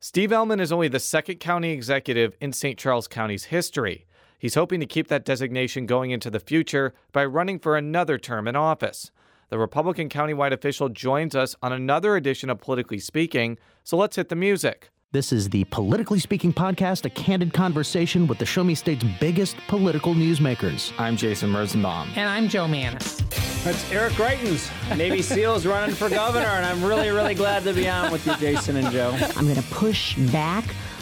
Steve Ehlmann is only the second county executive in St. Charles County's history. He's hoping to keep that designation going into the future by running for another term in office. The Republican countywide official joins us on another edition of Politically Speaking, so let's hit the music. This is the Politically Speaking podcast, a candid conversation with the Show Me State's biggest political newsmakers. I'm Jason Rosenbaum. And I'm Jo Mannies. That's Eric Greitens, Navy SEALs running for governor, and I'm really, really glad to be on with you, Jason and Jo. I'm going to push back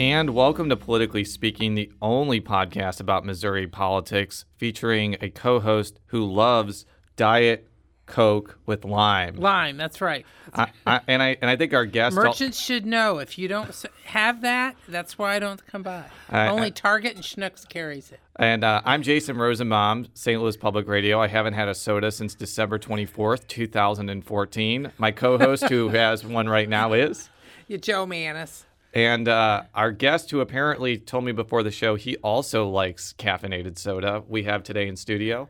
And welcome to Politically Speaking, the only podcast about Missouri politics, featuring a co host who loves Diet Coke with lime. Lime, that's right. I, I, and I and I think our guest merchants should know if you don't have that, that's why I don't come by. Only Target and Schnucks carries it. And uh, I'm Jason Rosenbaum, St. Louis Public Radio. I haven't had a soda since December 24th, 2014. My co-host, who has one right now, is you, Jo Mannies. And uh, our guest, who apparently told me before the show he also likes caffeinated soda, we have today in studio.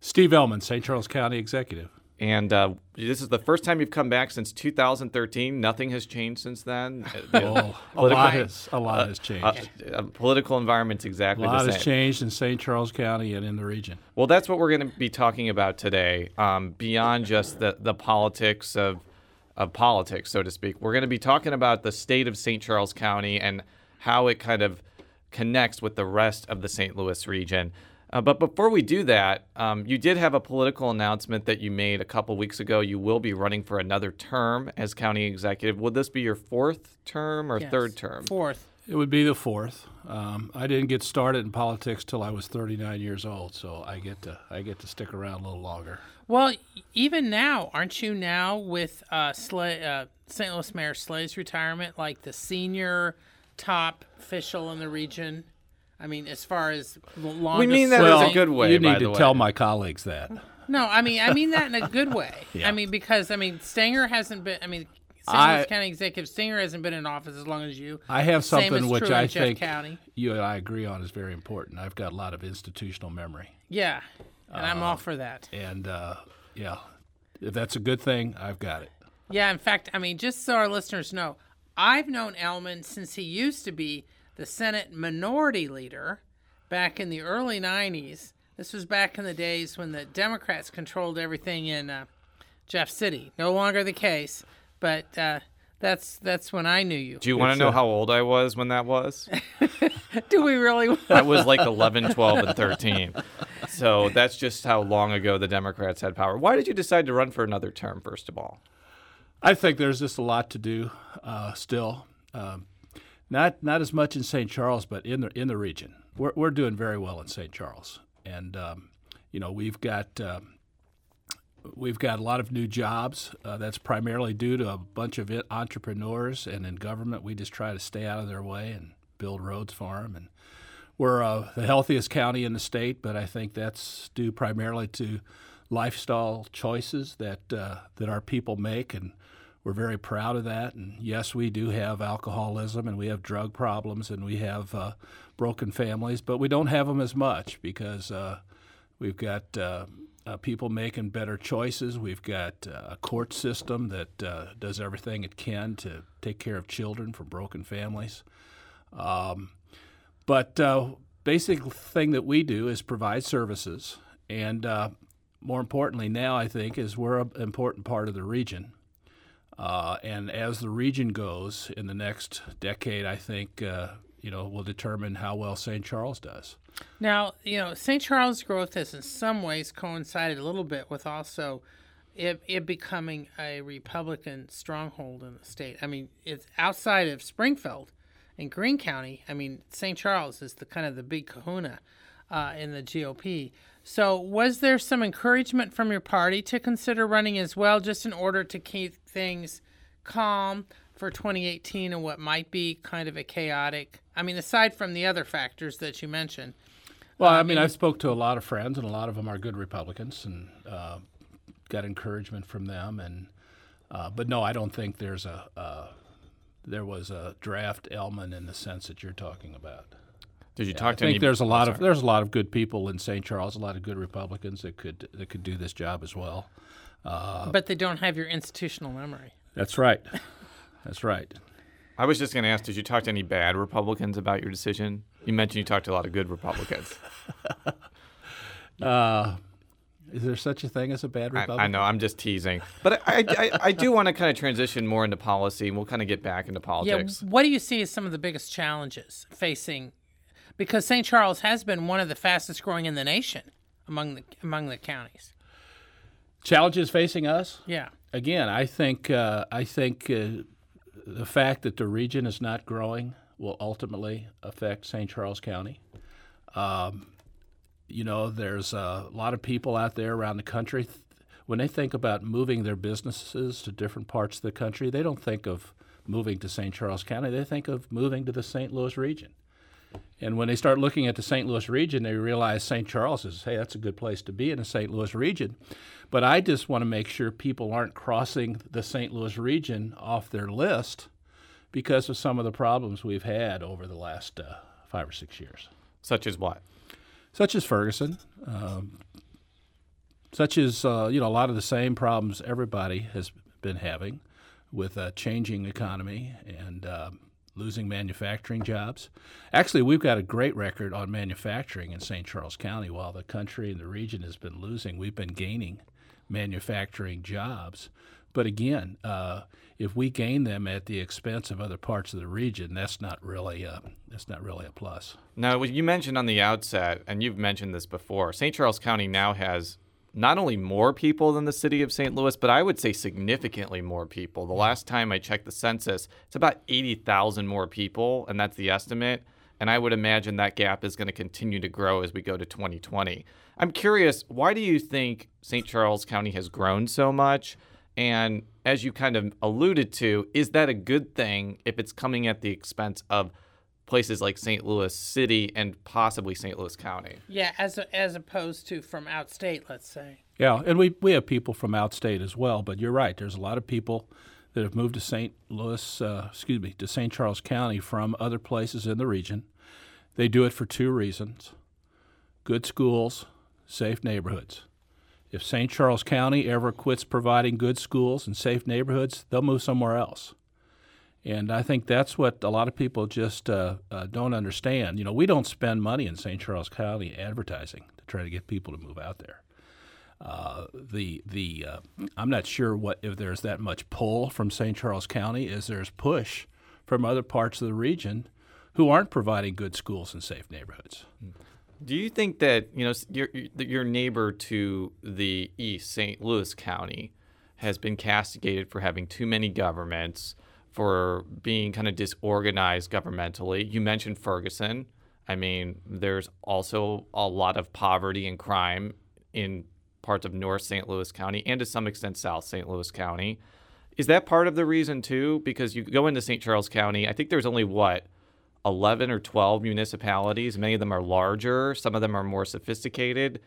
Steve Ehlmann, St. Charles County Executive. And uh, this is the first time you've come back since 2013. Nothing has changed since then. oh, a lot has a lot has changed. Uh, uh, political environment's exactly the same. A lot has changed in St. Charles County and in the region. Well, that's what we're going to be talking about today. Um, beyond just the the politics of of politics, so to speak. We're going to be talking about the state of St. Charles County and how it kind of connects with the rest of the St. Louis region. Uh, but before we do that, um, you did have a political announcement that you made a couple weeks ago. You will be running for another term as county executive. Would this be your fourth term or yes, third term? Fourth. It would be the fourth. Um, I didn't get started in politics till I was 39 years old, so I get to I get to stick around a little longer. Well, even now, aren't you now with uh, Slay, uh, St. Louis Mayor Slay's retirement, like the senior top official in the region? I mean, as far as longest. We mean that well, a good way. You need to way. tell my colleagues that. No, I mean, I mean that in a good way. yeah. I mean, because I mean, Stenger hasn't been. I mean, St. Louis County Executive Stenger hasn't been in office as long as you. I have something which I Jeff think County. you and I agree on is very important. I've got a lot of institutional memory. Yeah, and I'm Uh, all for that. And uh, yeah, if that's a good thing, I've got it. Yeah, in fact, I mean, just so our listeners know, I've known Ehlmann since he used to be the Senate Minority Leader back in the early 90s. This was back in the days when the Democrats controlled everything in uh, Jeff City. No longer the case, but uh, that's that's when I knew you. Do you want to know how old I was when that was? Do we really? I was like 11, 12, and 13. So that's just how long ago the Democrats had power. Why did you decide to run for another term, first of all? I think there's just a lot to do uh, still. Um, not not as much in St. Charles, but in the in the region, we're we're doing very well in St. Charles, and um, you know we've got uh, we've got a lot of new jobs. Uh, that's primarily due to a bunch of entrepreneurs, and in government, we just try to stay out of their way and build roads for them. And we're uh, the healthiest county in the state, but I think that's due primarily to lifestyle choices that uh, that our people make, and we're very proud of that. And yes, we do have alcoholism, and we have drug problems, and we have uh, broken families, but we don't have them as much because uh, we've got uh, people making better choices. We've got uh, a court system that uh, does everything it can to take care of children from broken families. Um, but uh, basic thing that we do is provide services, and uh, more importantly, now I think is we're an important part of the region. Uh, and as the region goes in the next decade, I think you know will determine how well St. Charles does. Now, you know, St. Charles' growth has in some ways coincided a little bit with also it, it becoming a Republican stronghold in the state. I mean, it's outside of Springfield and Greene County. I mean, St. Charles is the kind of the big kahuna uh, in the GOP. So, was there some encouragement from your party to consider running as well, just in order to keep things calm for 2018 and what might be kind of a chaotic? I mean, aside from the other factors that you mentioned, Well, I mean, I spoke to a lot of friends, and a lot of them are good Republicans, and uh, got encouragement from them. And uh, but no, I don't think there's a uh, there was a draft element in the sense that you're talking about. Did you Yeah, talk to? I think any? there's a lot oh, of there's a lot of good people in St. Charles, a lot of good Republicans that could that could do this job as well. Uh, but they don't have your institutional memory. that's right. That's right. I was just going to ask, did you talk to any bad Republicans about your decision? You mentioned you talked to a lot of good Republicans. Uh, is there such a thing as a bad Republican? I know, I'm just teasing. But I, I, I do want to kind of transition more into policy, and we'll kind of get back into politics. Yeah. What do you see as some of the biggest challenges facing? Because St. Charles has been one of the fastest growing in the nation among the among the counties. Challenges facing us? Yeah. Again, I think uh, I think uh, the fact that the region is not growing will ultimately affect St. Charles County. Um, you know, there's a lot of people out there around the country. When they think about moving their businesses to different parts of the country, they don't think of moving to St. Charles County. They think of moving to the St. Louis region. And when they start looking at the St. Louis region, they realize St. Charles is, hey, that's a good place to be in the St. Louis region. But I just want to make sure people aren't crossing the St. Louis region off their list because of some of the problems we've had over the last uh, five or six years. Such as what? Such as Ferguson, um, such as uh, you know a lot of the same problems everybody has been having with a changing economy and um, losing manufacturing jobs. Actually, we've got a great record on manufacturing in St. Charles County. While the country and the region has been losing, we've been gaining manufacturing jobs. But again, uh, if we gain them at the expense of other parts of the region, that's not really a, that's not really a plus. Now, you mentioned on the outset, and you've mentioned this before, St. Charles County now has not only more people than the city of St. Louis, but I would say significantly more people. The last time I checked the census, it's about 80,000 more people, and that's the estimate. And I would imagine that gap is going to continue to grow as we go to 2020. I'm curious, why do you think St. Charles County has grown so much? And as you kind of alluded to, is that a good thing if it's coming at the expense of places like St. Louis City and possibly St. Louis County? Yeah, as as opposed to from outstate, let's say. Yeah, and we, we have people from outstate as well, but you're right. There's a lot of people that have moved to St. Louis, uh, excuse me, to St. Charles County from other places in the region. They do it for two reasons good schools, safe neighborhoods. If St. Charles County ever quits providing good schools and safe neighborhoods, they'll move somewhere else. And I think that's what a lot of people just uh, uh, don't understand. You know, we don't spend money in St. Charles County advertising to try to get people to move out there. Uh, the the uh, I'm not sure what if there's that much pull from St. Charles County as there's push from other parts of the region who aren't providing good schools and safe neighborhoods. Do you think that you know your your neighbor to the east, St. Louis County, has been castigated for having too many governments, for being kind of disorganized governmentally? You mentioned Ferguson. I mean, there's also a lot of poverty and crime in parts of North St. Louis County and to some extent South St. Louis County. Is that part of the reason too? Because you go into St. Charles County, I think there's only what 11 or 12 municipalities. Many of them are larger, some of them are more sophisticated.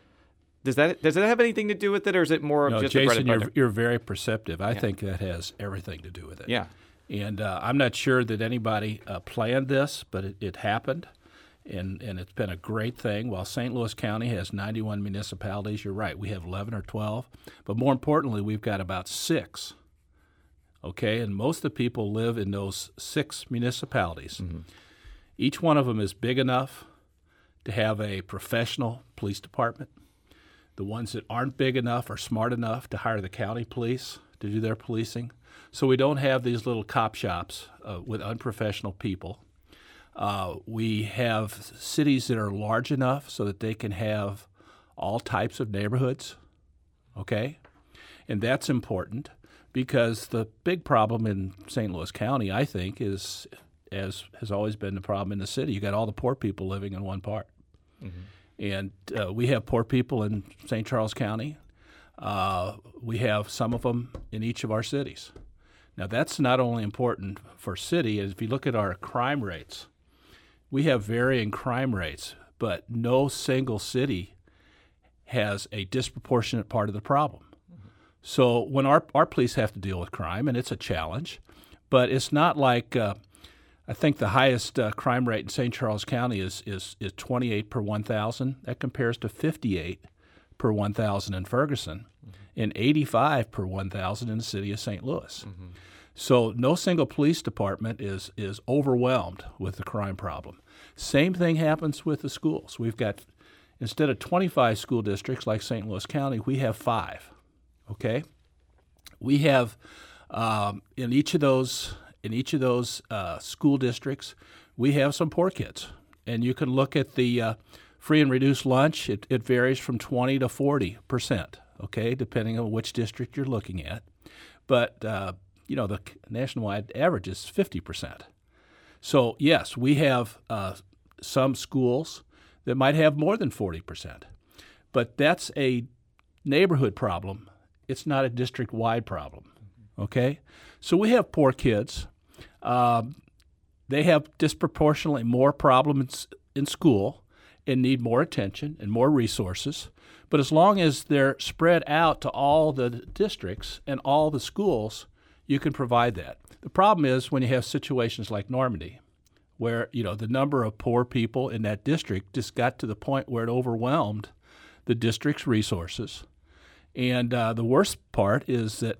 Does that does that have anything to do with it, or is it more of No, just a bread Jason, you're, you're very perceptive. I think that has everything to do with it. Yeah. And uh, I'm not sure that anybody uh, planned this, but it, it happened. And, and it's been a great thing. While St. Louis County has 91 municipalities, you're right, we have 11 or 12. But more importantly, we've got about six. Okay, and most of the people live in those six municipalities. Each one of them is big enough to have a professional police department. The ones that aren't big enough are smart enough to hire the county police to do their policing. So we don't have these little cop shops uh, with unprofessional people. Uh, we have cities that are large enough so that they can have all types of neighborhoods. Okay? And that's important because the big problem in St. Louis County, I think, is as has always been the problem in the city. You got all the poor people living in one part. And uh, we have poor people in St. Charles County. Uh, we have some of them in each of our cities. Now, that's not only important for city, if you look at our crime rates, we have varying crime rates, but but no single city has a disproportionate part of the problem. So when our, our police have to deal with crime, and it's a challenge, but it's not like uh, I think the highest uh, crime rate in St. Charles County is, is, is 28 per 1,000. That compares to 58 per 1,000 in Ferguson and 85 per 1,000 in the city of St. Louis. So no single police department is, is overwhelmed with the crime problem. Same thing happens with the schools. We've got, instead of 25 school districts like St. Louis County, we have five. Okay? We have um, in each of those in each of those uh, school districts, we have some poor kids, and you can look at the uh, free and reduced lunch. It, it varies from 20 to 40 percent. Okay, depending on which district you're looking at, but uh, you know the nationwide average is 50 percent. So yes, we have uh, some schools that might have more than 40 percent, but that's a neighborhood problem. It's not a district-wide problem. Okay, so we have poor kids. Um, they have disproportionately more problems in school and need more attention and more resources. But as long as they're spread out to all the districts and all the schools, you can provide that. The problem is when you have situations like Normandy, where you know the number of poor people in that district just got to the point where it overwhelmed the district's resources. And uh, the worst part is that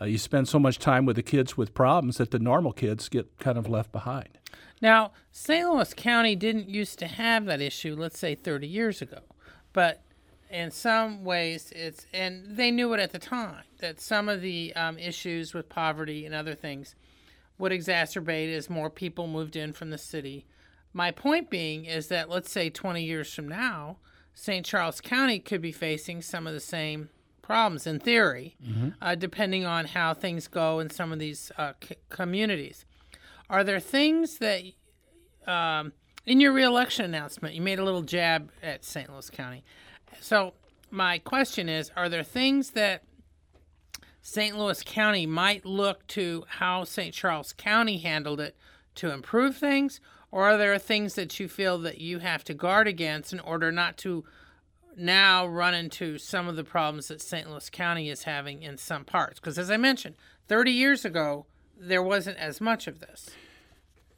uh, you spend so much time with the kids with problems that the normal kids get kind of left behind. Now, St. Louis County didn't used to have that issue, let's say 30 years ago. But in some ways, it's, and they knew it at the time, that some of the um, issues with poverty and other things would exacerbate as more people moved in from the city. My point being is that, let's say 20 years from now, St. Charles County could be facing some of the same problems in theory, uh, depending on how things go in some of these uh, c- communities. Are there things that, um, in your reelection announcement, you made a little jab at St. Louis County? So, my question is Are there things that St. Louis County might look to how St. Charles County handled it to improve things? Or are there things that you feel that you have to guard against in order not to now run into some of the problems that St. Louis County is having in some parts? Because as I mentioned, 30 years ago, there wasn't as much of this.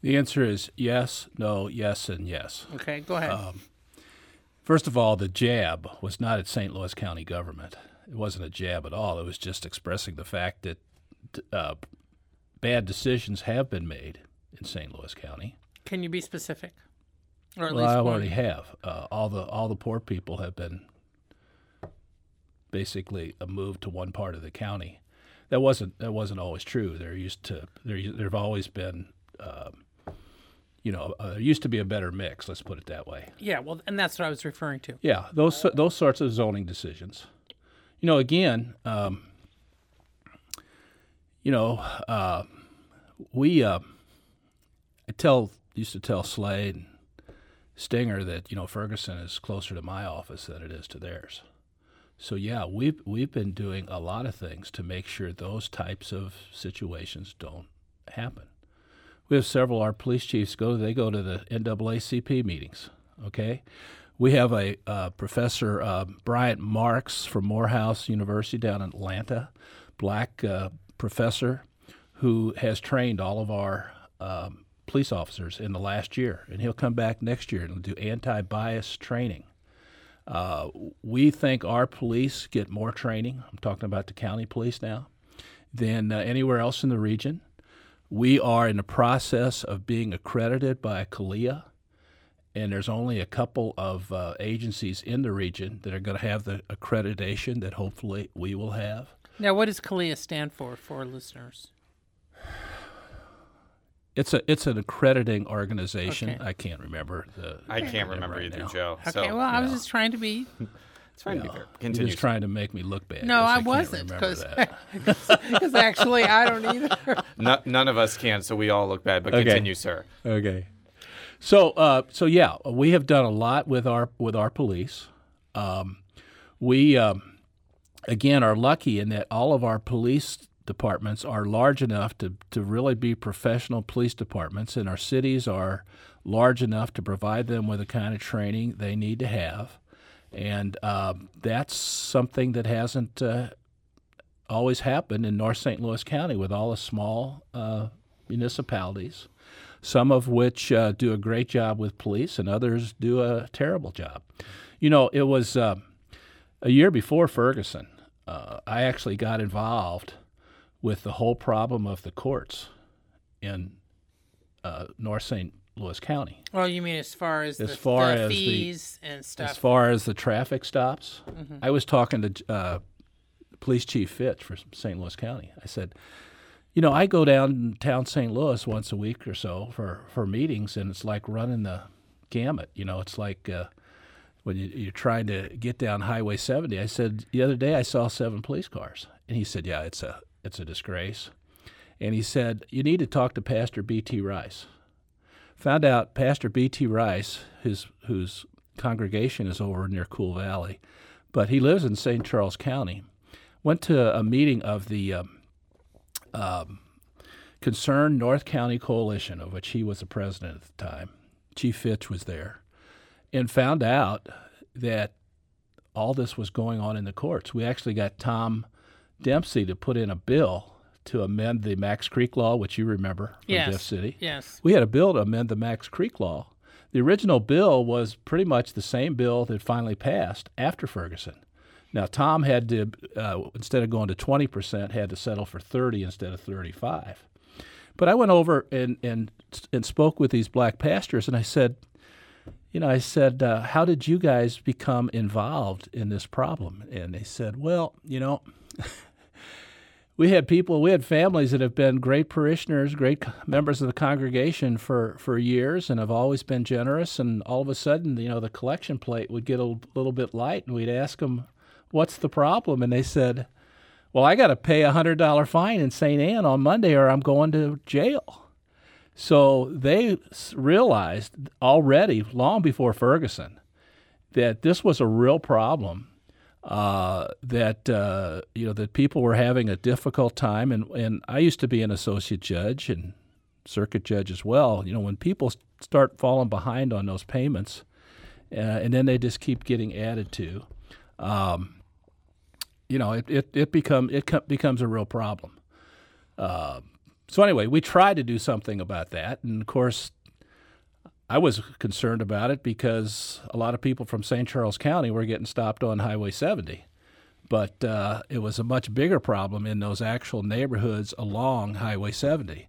The answer is yes, no, yes, and yes. Okay, go ahead. First of all, the jab was not at St. Louis County government. It wasn't a jab at all. It was just expressing the fact that uh, bad decisions have been made in St. Louis County. Can you be specific? Or at Well, least I already have. Uh, all the all the poor people have been basically moved to one part of the county. That wasn't that wasn't always true. There used to there there've always been, um, you know, uh, there used to be a better mix. Let's put it that way. Yeah, well, and that's what I was referring to. Yeah, those those sorts of zoning decisions. You know, again, um, you know, uh, we uh, I tell used to tell Slay and Stenger that you know Ferguson is closer to my office than it is to theirs. So yeah, we've we've been doing a lot of things to make sure those types of situations don't happen. We have several our police chiefs go they go to the NAACP meetings. Okay, we have a uh, professor uh, Bryant Marks from Morehouse University down in Atlanta, black uh, professor who has trained all of our um, police officers in the last year, and he'll come back next year and do anti-bias training. Uh, we think our police get more training. I'm talking about the county police now than uh, anywhere else in the region. We are in the process of being accredited by CALEA, and there's only a couple of uh, agencies in the region that are going to have the accreditation that hopefully we will have. Now, what does CALEA stand for for listeners? It's a it's an accrediting organization. Okay. I can't remember the. I can't remember right either, now. Jo. Okay, so, well, I was yeah. just trying to be. it's fine. Yeah. Peter. You're Continue. just trying to make me look bad. No, I can't wasn't because actually I don't either. No, none of us can, so we all look bad. But Okay. continue, sir. Okay. So, uh, so yeah, we have done a lot with our with our police. Um, we um, again are lucky in that all of our police departments are large enough to, to really be professional police departments, and our cities are large enough to provide them with the kind of training they need to have. And uh, that's something that hasn't uh, always happened in North St. Louis County with all the small uh, municipalities, some of which uh, do a great job with police and others do a terrible job. You know, it was uh, a year before Ferguson, uh, I actually got involved with the whole problem of the courts in uh, North St. Louis County. Well, you mean as far as, As the, far the as the- fees and stuff. As far as the traffic stops, Mhm. I was talking to uh, Police Chief Fitch for St. Louis County. I said, you know, I go downtown St. Louis once a week or so for, for meetings, and it's like running the gamut. You know, it's like uh, when you, you're trying to get down Highway 70. I said the other day I saw seven police cars, and he said, yeah, it's a it's a disgrace. And he said, you need to talk to Pastor B.T. Rice. Found out Pastor B.T. Rice, his whose congregation is over near Cool Valley, but he lives in St. Charles County. Went to a meeting of the um, um, Concerned North County Coalition, of which he was the president at the time. Chief Fitch was there, and found out that all this was going on in the courts. We actually got Tom Dempsey to put in a bill to amend the Macks Creek law, which you remember from Yes, Jeff City. yes. We had a bill to amend the Macks Creek law. The original bill was pretty much the same bill that finally passed after Ferguson. Now Tom had to, uh, instead of going to 20%, had to settle for 30 instead of 35. But I went over and, and, and spoke with these black pastors, and I said, you know, I said, uh, how did you guys become involved in this problem? And they said, well, you know, we had people, we had families that have been great parishioners, great members of the congregation for, for years and have always been generous. And all of a sudden, you know, the collection plate would get a little bit light, and we'd ask them, what's the problem? And they said, well, I got to pay a $100 fine in St. Ann on Monday or I'm going to jail. So they realized already, long before Ferguson, that this was a real problem. Uh, that uh, you know that people were having a difficult time, and and I used to be an associate judge and circuit judge as well. You know, when people start falling behind on those payments, uh, and then they just keep getting added to, um, you know, it it it become it co- becomes a real problem. Uh, so anyway, we tried to do something about that, and of course, I was concerned about it because a lot of people from St. Charles County were getting stopped on Highway 70. But uh, it was a much bigger problem in those actual neighborhoods along Highway 70.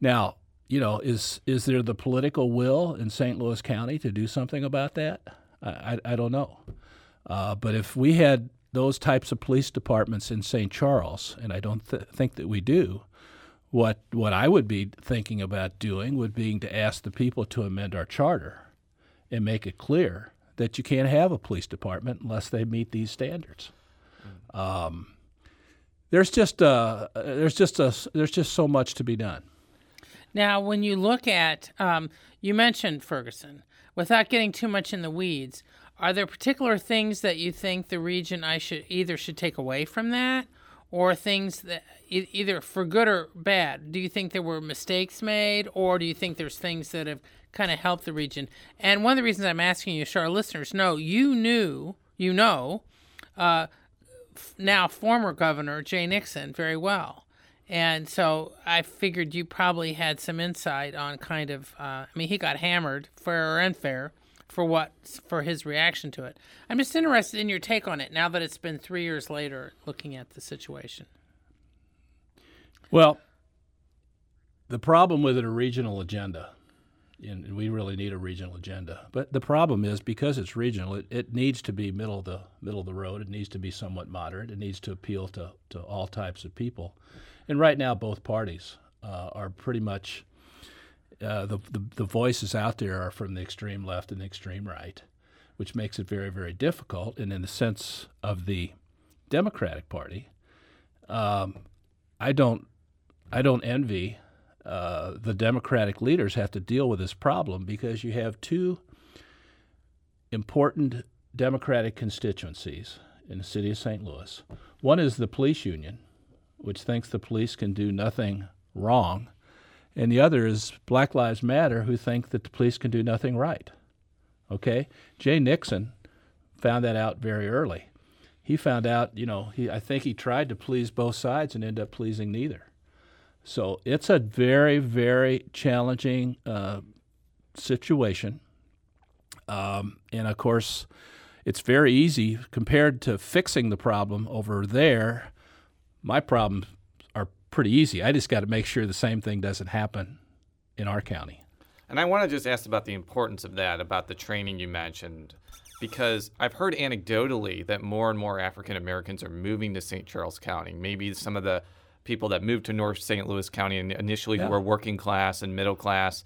Now, you know, is is there the political will in St. Louis County to do something about that? I, I, I don't know. Uh, but if we had those types of police departments in St. Charles, and I don't th- think that we do, what what I would be thinking about doing would be to ask the people to amend our charter and make it clear that you can't have a police department unless they meet these standards. Um, there's just uh, there's just a, there's just so much to be done. Now, when you look at, um, you mentioned Ferguson. Without getting too much in the weeds, are there particular things that you think the region I should either should take away from that, or things that either for good or bad? Do you think there were mistakes made, or do you think there's things that have kind of helped the region? And one of the reasons I'm asking you, so our listeners know, you knew, you know, uh, f- now former governor Jay Nixon very well. And so I figured you probably had some insight on kind of. Uh, I mean, he got hammered, fair or unfair, for what for his reaction to it. I'm just interested in your take on it now that it's been three years later, looking at the situation. Well, the problem with it, a regional agenda, and we really need a regional agenda, but the problem is because it's regional, it, it needs to be middle of the middle of the road. It needs to be somewhat moderate. It needs to appeal to, to all types of people. And right now, both parties uh, are pretty much uh, the, the the voices out there are from the extreme left and the extreme right, which makes it very very difficult. And in the sense of the Democratic Party, um, I don't I don't envy uh, the Democratic leaders have to deal with this problem because you have two important Democratic constituencies in the city of St. Louis. One is the police union, which thinks the police can do nothing wrong, and the other is Black Lives Matter, who think that the police can do nothing right. Okay? Jay Nixon found that out very early. He found out, you know, he, I think he tried to please both sides and ended up pleasing neither. So it's a very, very challenging uh, situation. Um, and of course, it's very easy compared to fixing the problem over there. My problems are pretty easy. I just got to make sure the same thing doesn't happen in our county. And I want to just ask about the importance of that, about the training you mentioned, because I've heard anecdotally that more and more African Americans are moving to St. Charles County. Maybe some of the people that moved to North St. Louis County initially Yeah. who were working class and middle class.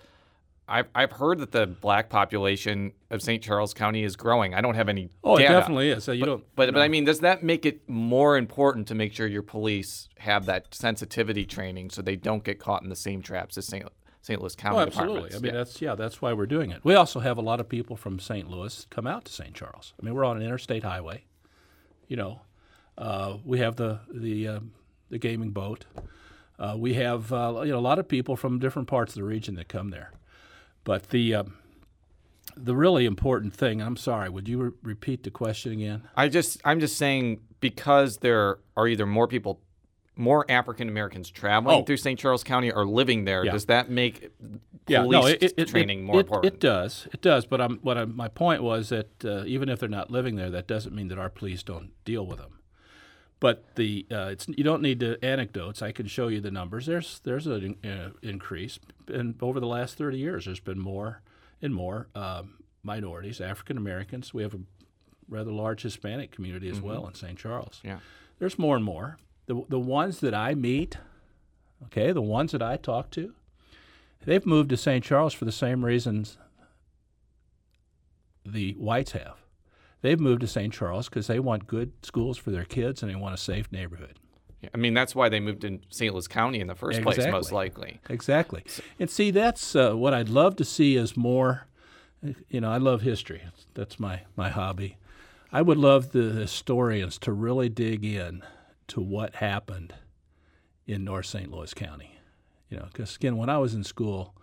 I've, I've heard that the black population of St. Charles County is growing. I don't have any Oh, it definitely is. So you but, don't- But, you but I mean, does that make it more important to make sure your police have that sensitivity training so they don't get caught in the same traps as St. St. Louis County Oh, absolutely. I mean, Yeah. that's yeah, that's why we're doing it. We also have a lot of people from St. Louis come out to St. Charles. I mean, we're on an interstate highway. You know, uh, we have the the um, the gaming boat. Uh, we have uh, you know a lot of people from different parts of the region that come there. But the um, the really important thing. I'm sorry. Would you re- repeat the question again? I just I'm just saying because there are either more people more African Americans traveling Oh. through St. Charles County or living there, Yeah. does that make yeah, police no, it, it, training it, more important? It does, it does. But I'm, what I'm, my point was that uh, even if they're not living there, that doesn't mean that our police don't deal with them. But the uh, it's you don't need the anecdotes. I can show you the numbers. There's there's an uh, increase, and over the last 30 years, there's been more and more um, minorities, African Americans. We have a rather large Hispanic community as well in St. Charles. Yeah. There's more and more. The the ones that I meet, okay, the ones that I talk to, they've moved to St. Charles for the same reasons the whites have. They've moved to St. Charles because they want good schools for their kids and they want a safe neighborhood. I mean, that's why they moved in St. Louis County in the first place, most likely. Exactly. And see, that's uh, what I'd love to see is more. You know, I love history. That's my my hobby. I would love the historians to really dig in to what happened in North St. Louis County. You know, because again, when I was in school,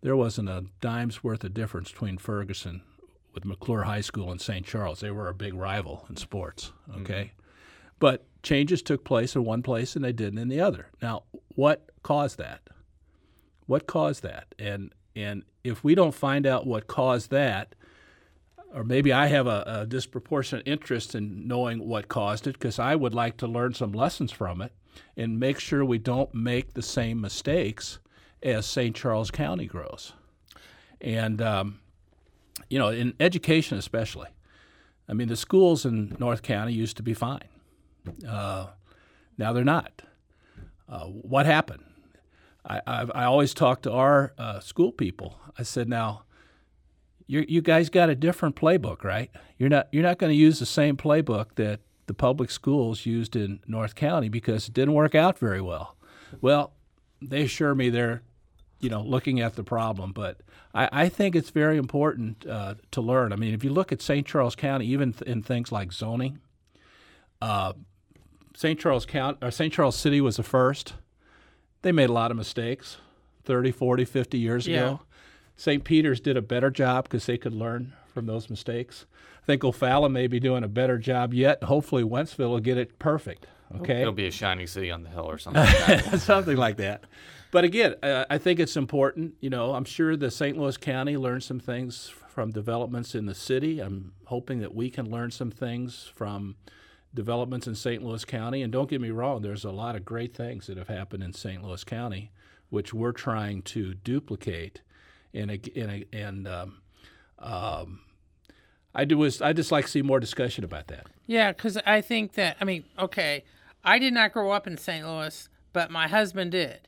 there wasn't a dime's worth of difference between Ferguson with McCluer High School and St. Charles. They were a big rival in sports. Okay. But changes took place in one place and they didn't in the other. Now, what caused that? What caused that? And and if we don't find out what caused that, or maybe I have a, a disproportionate interest in knowing what caused it because I would like to learn some lessons from it and make sure we don't make the same mistakes as St. Charles County grows. And um, you know, in education especially, I mean, the schools in North County used to be fine. Uh, now they're not. Uh, what happened? I, I've, I always talk to our uh, school people. I said, now, you guys got a different playbook, right? You're not you're not going to use the same playbook that the public schools used in North County because it didn't work out very well. Well, they assure me they're you know looking at the problem, but I, I think it's very important uh, to learn. I mean, if you look at St. Charles County, even th- in things like zoning, uh, St. Charles County or St. Charles City was the first. They made a lot of mistakes 30, 40, 50 years Yeah. ago. St. Peter's did a better job because they could learn from those mistakes. I think O'Fallon may be doing a better job yet. Hopefully, Wentzville will get it perfect. Okay, It'll be a shining city on the hill or something like that. something like that. But again, uh, I think it's important. You know, I'm sure the St. Louis County learned some things from developments in the city. I'm hoping that we can learn some things from developments in St. Louis County. And don't get me wrong, there's a lot of great things that have happened in St. Louis County, which we're trying to duplicate. And and um, um, I do is I just like to see more discussion about that. Yeah, because I think that I mean, okay, I did not grow up in St. Louis, but my husband did,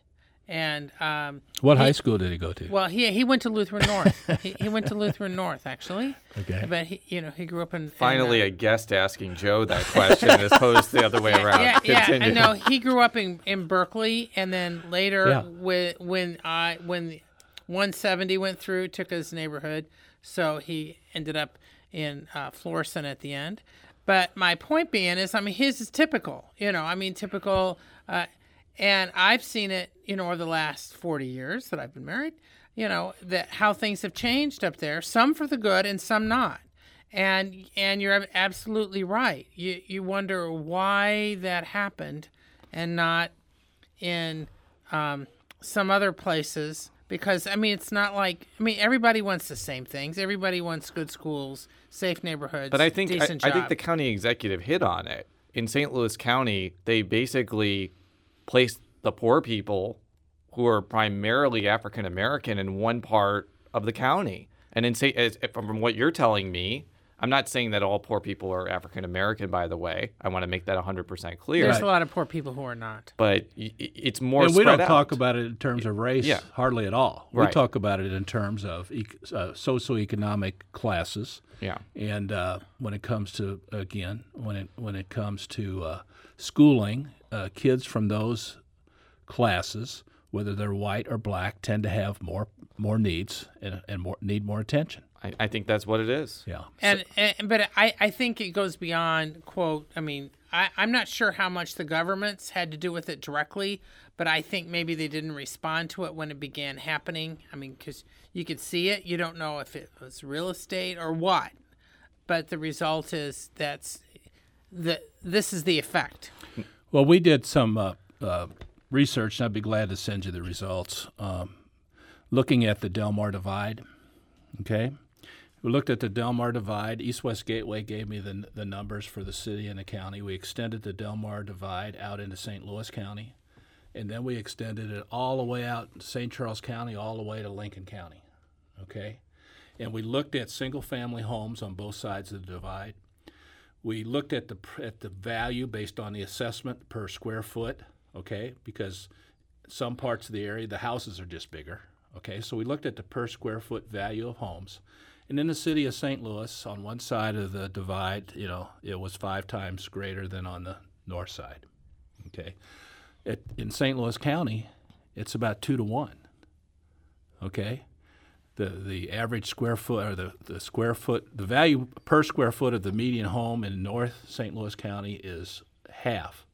and um, What he- high school did he go to? Well, he he went to Lutheran North. he, he went to Lutheran North actually. Okay. But he, you know, he grew up in. in, Finally, uh, a guest asking Jo that question as opposed to the other way around. yeah, yeah. I Continue. he grew up in, in Berkeley, and then later Yeah. when when I when 170 went through, took his neighborhood, so he ended up in uh, Florissant at the end. But my point being is, I mean, his is typical. You know, I mean, typical. Uh, and I've seen it, you know, over the last 40 years that I've been married, you know, that how things have changed up there, some for the good and some not. And and you're absolutely right. You you wonder why that happened and not in um, some other places because I mean it's not like I mean everybody wants the same things. Everybody wants good schools, safe neighborhoods. But I think I, I think the county executive hit on it. In St. Louis County, they basically placed the poor people who are primarily African American in one part of the county. And in St. As, from what you're telling me, I'm not saying that all poor people are African American, by the way. I want to make that 100% clear. There's a lot of poor people who are not. But y- y- it's more and we don't talk about it in terms of race Yeah. hardly at all. We Right. talk about it in terms of ec- uh, socioeconomic classes. Yeah. And uh, when it comes to again, when it when it comes to uh, schooling, uh, kids from those classes, whether they're white or black, tend to have more more needs and, and more need more attention. I, I think that's what it is. Yeah. And, and but I, I think it goes beyond quote. I mean, I, I'm not sure how much the governments had to do with it directly, but I think maybe they didn't respond to it when it began happening. I mean, because you could see it, you don't know if it was real estate or what, but the result is that's the this is the effect. Well, we did some uh, uh, research, and I'd be glad to send you the results. Um, looking at the Delmar Divide, okay, we looked at the Delmar Divide. East West Gateway gave me the the numbers for the city and the county. We extended the Delmar Divide out into St. Louis County, and then we extended it all the way out St. Charles County, all the way to Lincoln County, okay. And we looked at single-family homes on both sides of the divide. We looked at the at the value based on the assessment per square foot, okay? Because some parts of the area the houses are just bigger, okay? So we looked at the per square foot value of homes. And in the city of St. Louis, on one side of the divide, you know, it was five times greater than on the north side. Okay, it, in St. Louis County, it's about two to one. Okay, the the average square foot or the, the square foot the value per square foot of the median home in North St. Louis County is half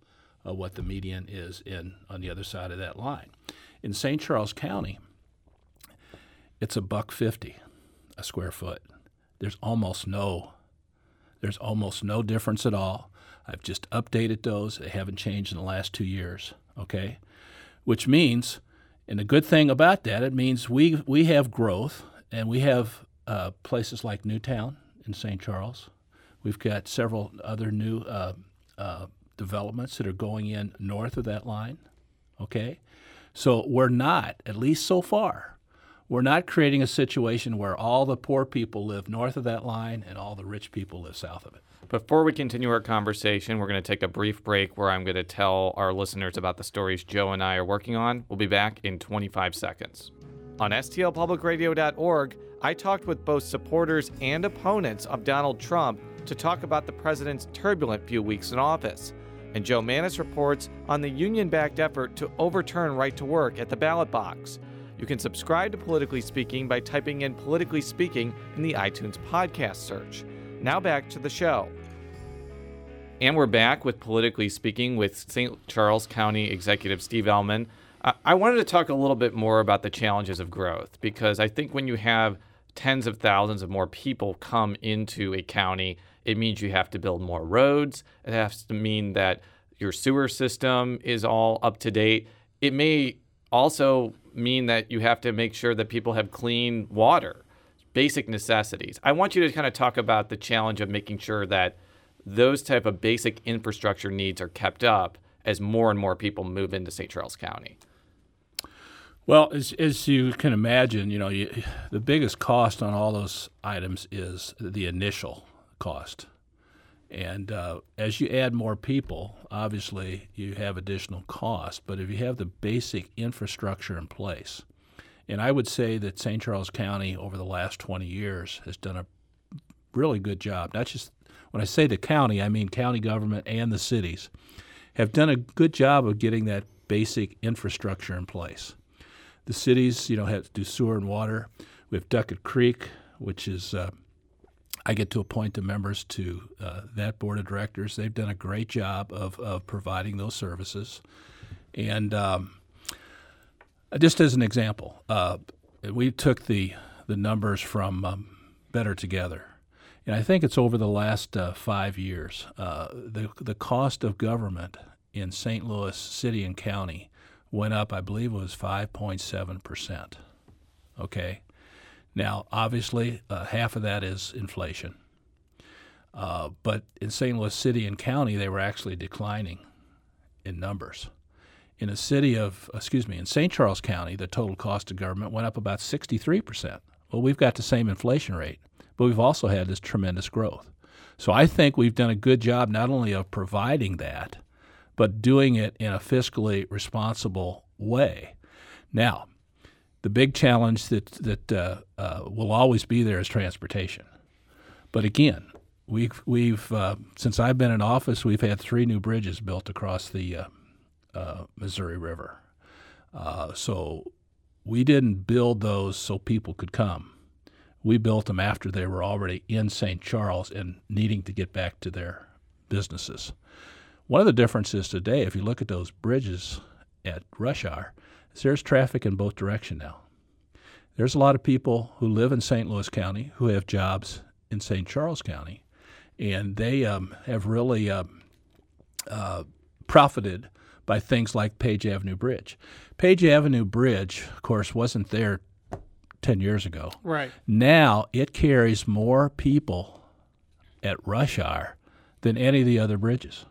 of what the median is in on the other side of that line. In St. Charles County, it's a buck fifty a square foot. There's almost no there's almost no difference at all. I've just updated those. They haven't changed in the last two years. Okay, which means, and the good thing about that, it means we we have growth and we have uh, places like Newtown in St. Charles. We've got several other new uh, uh, developments that are going in north of that line. Okay, so we're not, at least so far, we're not creating a situation where all the poor people live north of that line and all the rich people live south of it. Before we continue our conversation, we're going to take a brief break where I'm going to tell our listeners about the stories Jo and I are working on. We'll be back in 25 seconds. On STLPublicRadio.org, I talked with both supporters and opponents of Donald Trump to talk about the president's turbulent few weeks in office. And Jo Mannies reports on the union backed effort to overturn right to work at the ballot box. You can subscribe to Politically Speaking by typing in Politically Speaking in the iTunes podcast search. Now back to the show. And we're back with Politically Speaking with St. Charles County Executive Steve Ehlmann. I- I wanted to talk a little bit more about the challenges of growth because I think when you have tens of thousands of more people come into a county, it means you have to build more roads. It has to mean that your sewer system is all up to date. It may also mean that you have to make sure that people have clean water, basic necessities. I want you to kind of talk about the challenge of making sure that those type of basic infrastructure needs are kept up as more and more people move into St. Charles County. Well, as, as you can imagine, you know, you, the biggest cost on all those items is the initial cost. And uh, as you add more people, obviously you have additional cost. But if you have the basic infrastructure in place, and I would say that St. Charles County over the last 20 years has done a really good job. Not just when I say the county, I mean county government and the cities have done a good job of getting that basic infrastructure in place. The cities, you know, have to do sewer and water. We have Duckett Creek, which is uh, I get to appoint the members to uh, that board of directors. They've done a great job of, of providing those services. And um, just as an example, uh, we took the the numbers from um, Better Together, and I think it's over the last uh, five years. Uh, the the cost of government in St. Louis City and County went up. I believe it was five point seven percent. Okay, now obviously uh, half of that is inflation, uh, but in St. Louis City and County they were actually declining in numbers in a city of, excuse me, in St. Charles County, the total cost of government went up about 63%. Well, we've got the same inflation rate, but we've also had this tremendous growth. So I think we've done a good job not only of providing that, but doing it in a fiscally responsible way. Now, the big challenge that that uh, uh, will always be there is transportation. But again, we've we've uh, since I've been in office, we've had three new bridges built across the uh, Missouri River. Uh, so we didn't build those so people could come. We built them after they were already in St. Charles and needing to get back to their businesses. One of the differences today, if you look at those bridges at rush hour, is there's traffic in both directions now. There's a lot of people who live in St. Louis County who have jobs in St. Charles County, and they um, have really uh, uh, profited by things like Page Avenue Bridge. Page Avenue Bridge, of course, wasn't there 10 years ago. Right. Now it carries more people at rush hour than any of the other bridges.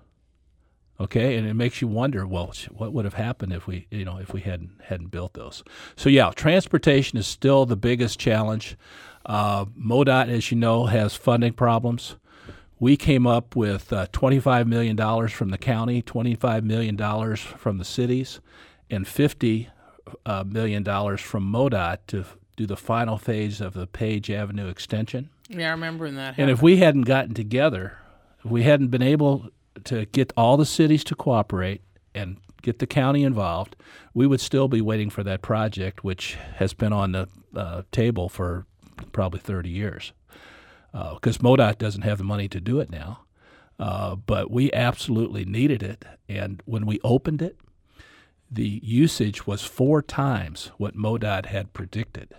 Okay, and it makes you wonder, well, what would have happened if we, you know, if we hadn't hadn't built those? So yeah, transportation is still the biggest challenge. Uh, MoDOT, as you know, has funding problems. We came up with uh, $25 million from the county, $25 million from the cities, and $50 uh, million from MoDOT to do the final phase of the Page Avenue extension. Yeah, I remember that. And if we hadn't gotten together, if we hadn't been able to get all the cities to cooperate and get the county involved, we would still be waiting for that project, which has been on the uh, table for probably 30 years because uh, MoDOT doesn't have the money to do it now. Uh, but we absolutely needed it. And when we opened it, the usage was four times what MoDOT had predicted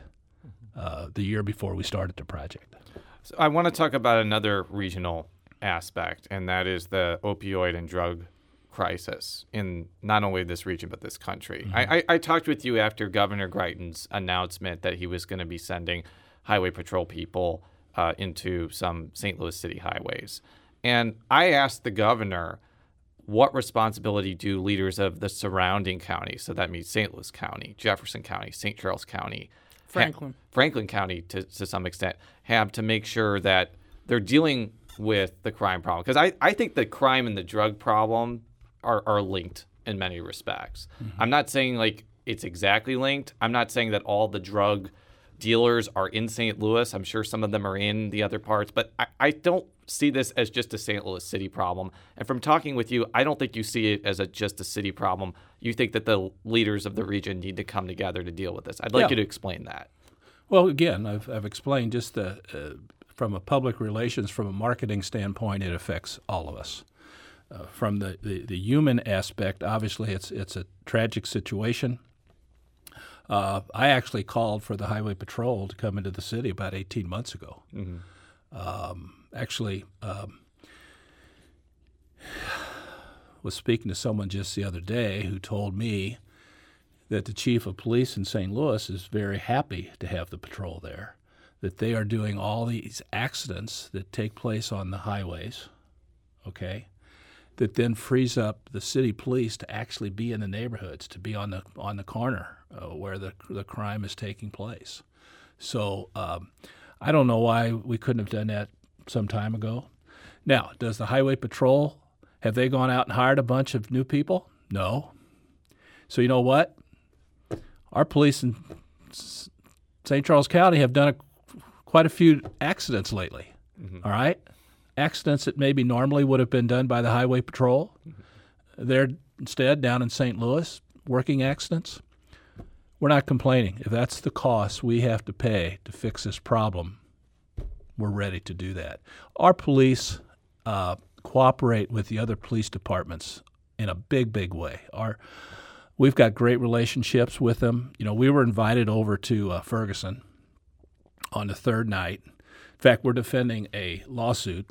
uh, the year before we started the project. So I want to talk about another regional aspect, and that is the opioid and drug crisis in not only this region but this country. Mm-hmm. I, I, I talked with you after Governor Greitens' announcement that he was going to be sending highway patrol people uh, into some St. Louis City highways. And I asked the governor, what responsibility do leaders of the surrounding counties, so that means St. Louis County, Jefferson County, St. Charles County, Franklin, ha- Franklin County to, to some extent, have to make sure that they're dealing with the crime problem? Because I, I think the crime and the drug problem are, are linked in many respects. Mm-hmm. I'm not saying like it's exactly linked. I'm not saying that all the drug dealers are in St. Louis. I'm sure some of them are in the other parts, but I, I don't see this as just a St. Louis city problem. And from talking with you, I don't think you see it as a just a city problem. You think that the leaders of the region need to come together to deal with this. I'd like yeah. you to explain that. Well, again, I've, I've explained just the, uh, from a public relations, from a marketing standpoint, it affects all of us. Uh, from the, the, the human aspect, obviously, it's it's a tragic situation. Uh, I actually called for the highway patrol to come into the city about 18 months ago. Mm-hmm. Um, actually, um, was speaking to someone just the other day who told me that the chief of police in St. Louis is very happy to have the patrol there, that they are doing all these accidents that take place on the highways, okay, that then frees up the city police to actually be in the neighborhoods, to be on the on the corner uh, where the the crime is taking place. So um, I don't know why we couldn't have done that some time ago. Now, does the highway patrol have they gone out and hired a bunch of new people? No. So you know what? Our police in St. Charles County have done a, quite a few accidents lately. Mm-hmm. All right, accidents that maybe normally would have been done by the highway patrol. They're instead down in St. Louis working accidents. We're not complaining. If that's the cost we have to pay to fix this problem, we're ready to do that. Our police uh, cooperate with the other police departments in a big, big way. Our we've got great relationships with them. You know, we were invited over to uh, Ferguson on the third night. In fact, we're defending a lawsuit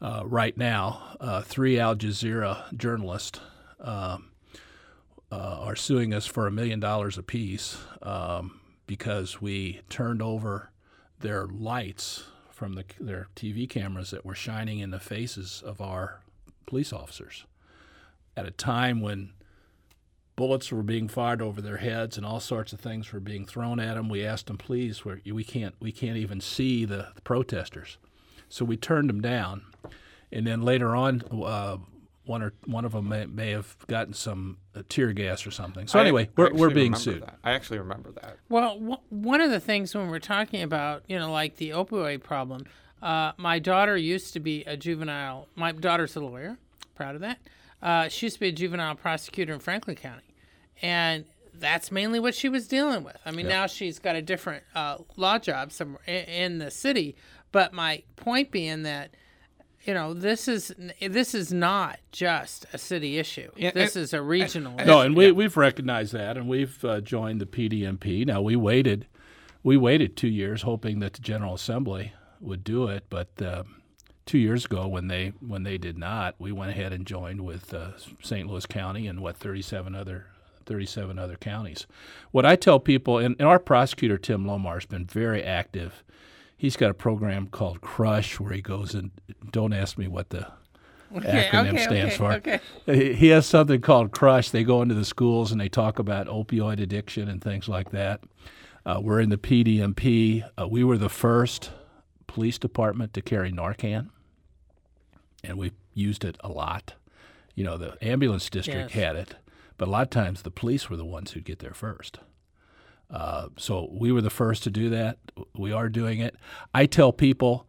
uh, right now. Uh, three Al Jazeera journalists um, uh, are suing us for a million dollars apiece um, because we turned over their lights from the, their TV cameras that were shining in the faces of our police officers at a time when bullets were being fired over their heads and all sorts of things were being thrown at them. We asked them, please, we can't we can't even see the, the protesters, so we turned them down. And then later on, uh, one or one of them may, may have gotten some uh, tear gas or something. So anyway, I, we're, I we're being sued. That. I actually remember that. Well, w- one of the things when we're talking about, you know, like the opioid problem, uh, my daughter used to be a juvenile. My daughter's a lawyer. Proud of that. Uh, she used to be a juvenile prosecutor in Franklin County, and that's mainly what she was dealing with. I mean, now she's got a different uh, law job somewhere in, in the city. But my point being that you know this is this is not just a city issue. Yeah, this and- is a regional. issue. No, and we we've recognized that, and we've uh, joined the PDMP. Now we waited, we waited two years, hoping that the General Assembly would do it, but uh, two years ago, when they when they did not, we went ahead and joined with uh, St. Louis County and what 37 other 37 other counties. What I tell people, and, and our prosecutor Tim Lohmar has been very active. He's got a program called Crush where he goes and don't ask me what the Okay, acronym okay, stands okay, for. okay. He he has something called Crush. They go into the schools and they talk about opioid addiction and things like that. Uh, we're in the PDMP. Uh, we were the first police department to carry Narcan, and we used it a lot. You know, the ambulance district Yes. had it, but a lot of times the police were the ones who'd get there first. Uh, so we were the first to do that. We are doing it. I tell people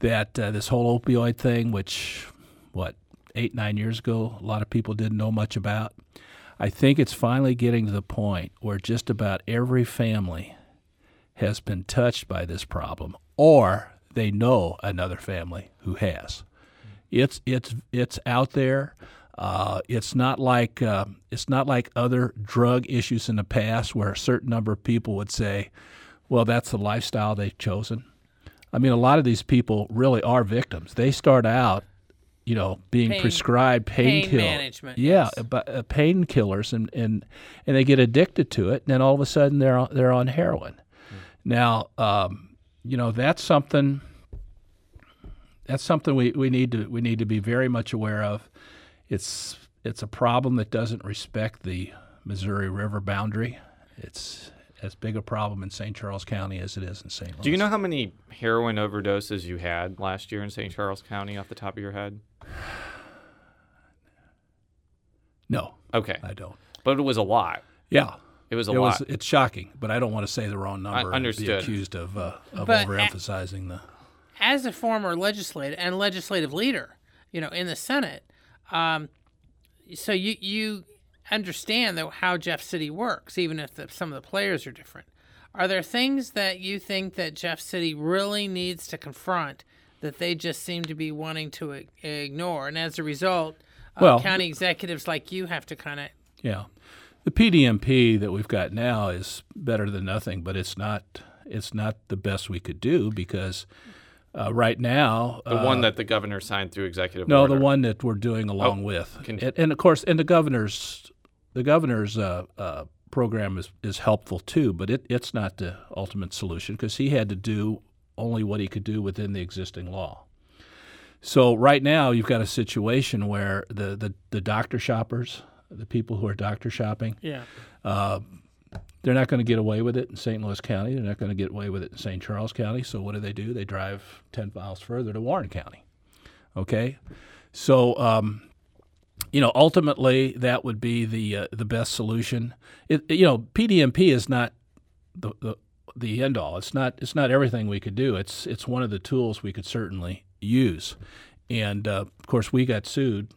that uh, this whole opioid thing, which what eight nine years ago, a lot of people didn't know much about. I think it's finally getting to the point where just about every family has been touched by this problem, or they know another family who has. It's it's it's out there. Uh, it's not like uh, it's not like other drug issues in the past where a certain number of people would say, "Well, that's the lifestyle they've chosen." I mean, a lot of these people really are victims. They start out, you know, being Pain- prescribed painkillers. Yeah, yes. but uh, painkillers, and, and and they get addicted to it, and then all of a sudden they're on, they're on heroin. Now, um, you know, that's something. That's something we, we need to we need to be very much aware of. It's it's a problem that doesn't respect the Missouri River boundary. It's as big a problem in St. Charles County as it is in St. Louis. Do you know how many heroin overdoses you had last year in St. Charles County off the top of your head? No, Okay. I don't. But it was a lot. Yeah, It was a it lot. was. It's shocking, but I don't want to say the wrong number. and Be accused of uh, of But a- overemphasizing the. as a former legislator and legislative leader, you know, in the Senate, um, so you you understand though how Jeff City works, even if the, some of the players are different. Are there things that you think that Jeff City really needs to confront that they just seem to be wanting to ignore, and as a result, uh, Well- county executives like you have to kind of Yeah, the PDMP that we've got now is better than nothing, but it's not. It's not the best we could do because uh, right now the uh, one that the governor signed through executive No, order. the one that we're doing along Oh, with, can- and, and of course, and the governor's the governor's uh, uh, program is, is helpful too, but it, it's not the ultimate solution because he had to do only what he could do within the existing law. So right now, you've got a situation where the, the, the doctor shoppers, the people who are doctor shopping, yeah. They're not going to get away with it in St. Louis County. They're not going to get away with it in St. Charles County. So what do they do? They drive 10 miles further to Warren County. Okay? So, um, you know, ultimately that would be the uh, the best solution. It, you know, PDMP is not the, the the end all. It's not it's not everything we could do. It's it's one of the tools we could certainly use. And uh, of course, we got sued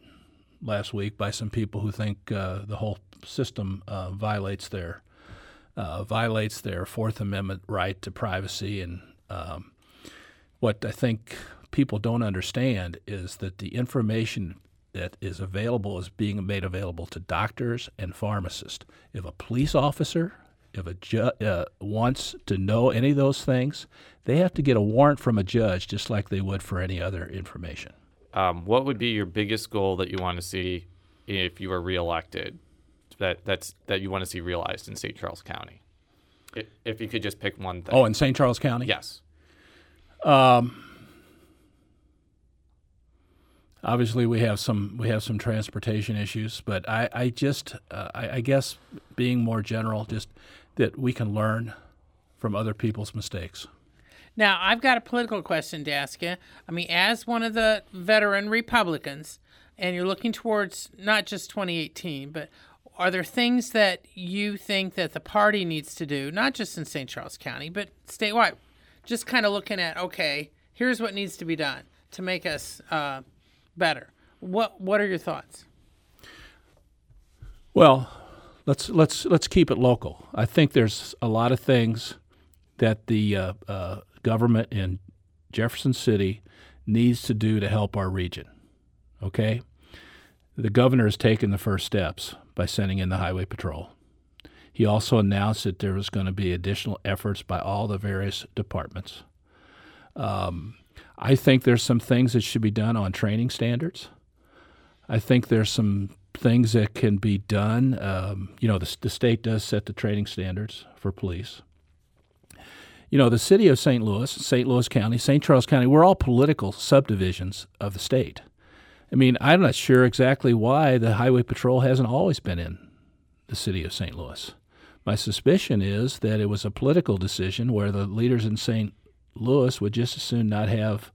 last week by some people who think uh, the whole system uh, violates their uh, violates their Fourth Amendment right to privacy. And um, what I think people don't understand is that the information that is available is being made available to doctors and pharmacists. If a police officer, if a uh, wants to know any of those things, they have to get a warrant from a judge, just like they would for any other information. Um, what would be your biggest goal that you want to see if you were reelected? That that's that you want to see realized in St. Charles County. If, if you could just pick one thing. Oh, in St. Charles County? yes. Um, obviously, we have some we have some transportation issues, but I I just uh, I, I guess being more general, just that we can learn from other people's mistakes. Now, I've got a political question to ask you. I mean, as one of the veteran Republicans, and you're looking towards not just 2018, but are there things that you think that the party needs to do, not just in St. Charles County, but statewide? Just kind of looking at, okay, here's what needs to be done to make us uh, better. What What are your thoughts? Well, let's let's let's keep it local. I think there's a lot of things that the uh, uh, government in Jefferson City needs to do to help our region. Okay, the governor has taken the first steps by sending in the highway patrol. He also announced that there was going to be additional efforts by all the various departments. Um, I think there's some things that should be done on training standards. I think there's some things that can be done. Um, you know, the, the state does set the training standards for police. You know, the city of St. Louis, St. Louis County, St. Charles County, we're all political subdivisions of the state. I mean, I'm not sure exactly why the Highway Patrol hasn't always been in the city of St. Louis. My suspicion is that it was a political decision where the leaders in St. Louis would just as soon not have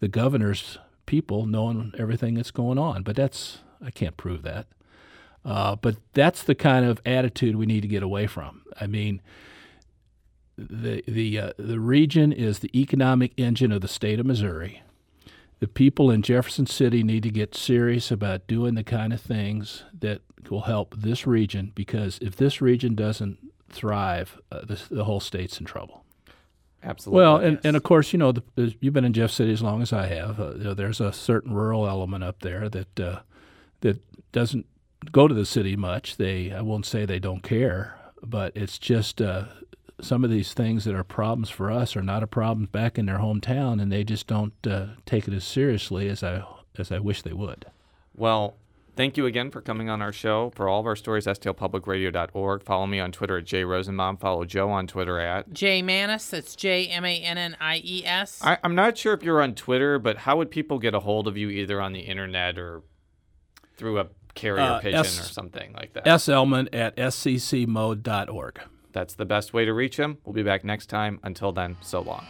the governor's people knowing everything that's going on. But that's, I can't prove that. Uh, but that's the kind of attitude we need to get away from. I mean, the the uh, the region is the economic engine of the state of Missouri. The people in Jefferson City need to get serious about doing the kind of things that will help this region because if this region doesn't thrive, uh, the, the whole state's in trouble. Absolutely. Well, and, yes. and of course, you know, the, the, you've been in Jeff City as long as I have. Uh, you know, there's a certain rural element up there that uh, that doesn't go to the city much. They, I won't say they don't care, but it's just uh, some of these things that are problems for us are not a problem back in their hometown, and they just don't uh, take it as seriously as I as I wish they would. Well, thank you again for coming on our show. For all of our stories, stlpublicradio.org. Follow me on Twitter at jrosenbaum. Follow Jo on Twitter at. Jay Mannies, that's J M A N N I E S. I, I'm not sure if you're on Twitter, but how would people get a hold of you either on the internet or through a carrier Uh, pigeon S- or something like that? S. Ehlmann at sccmo.org. That's the best way to reach him. We'll be back next time. Until then, so long.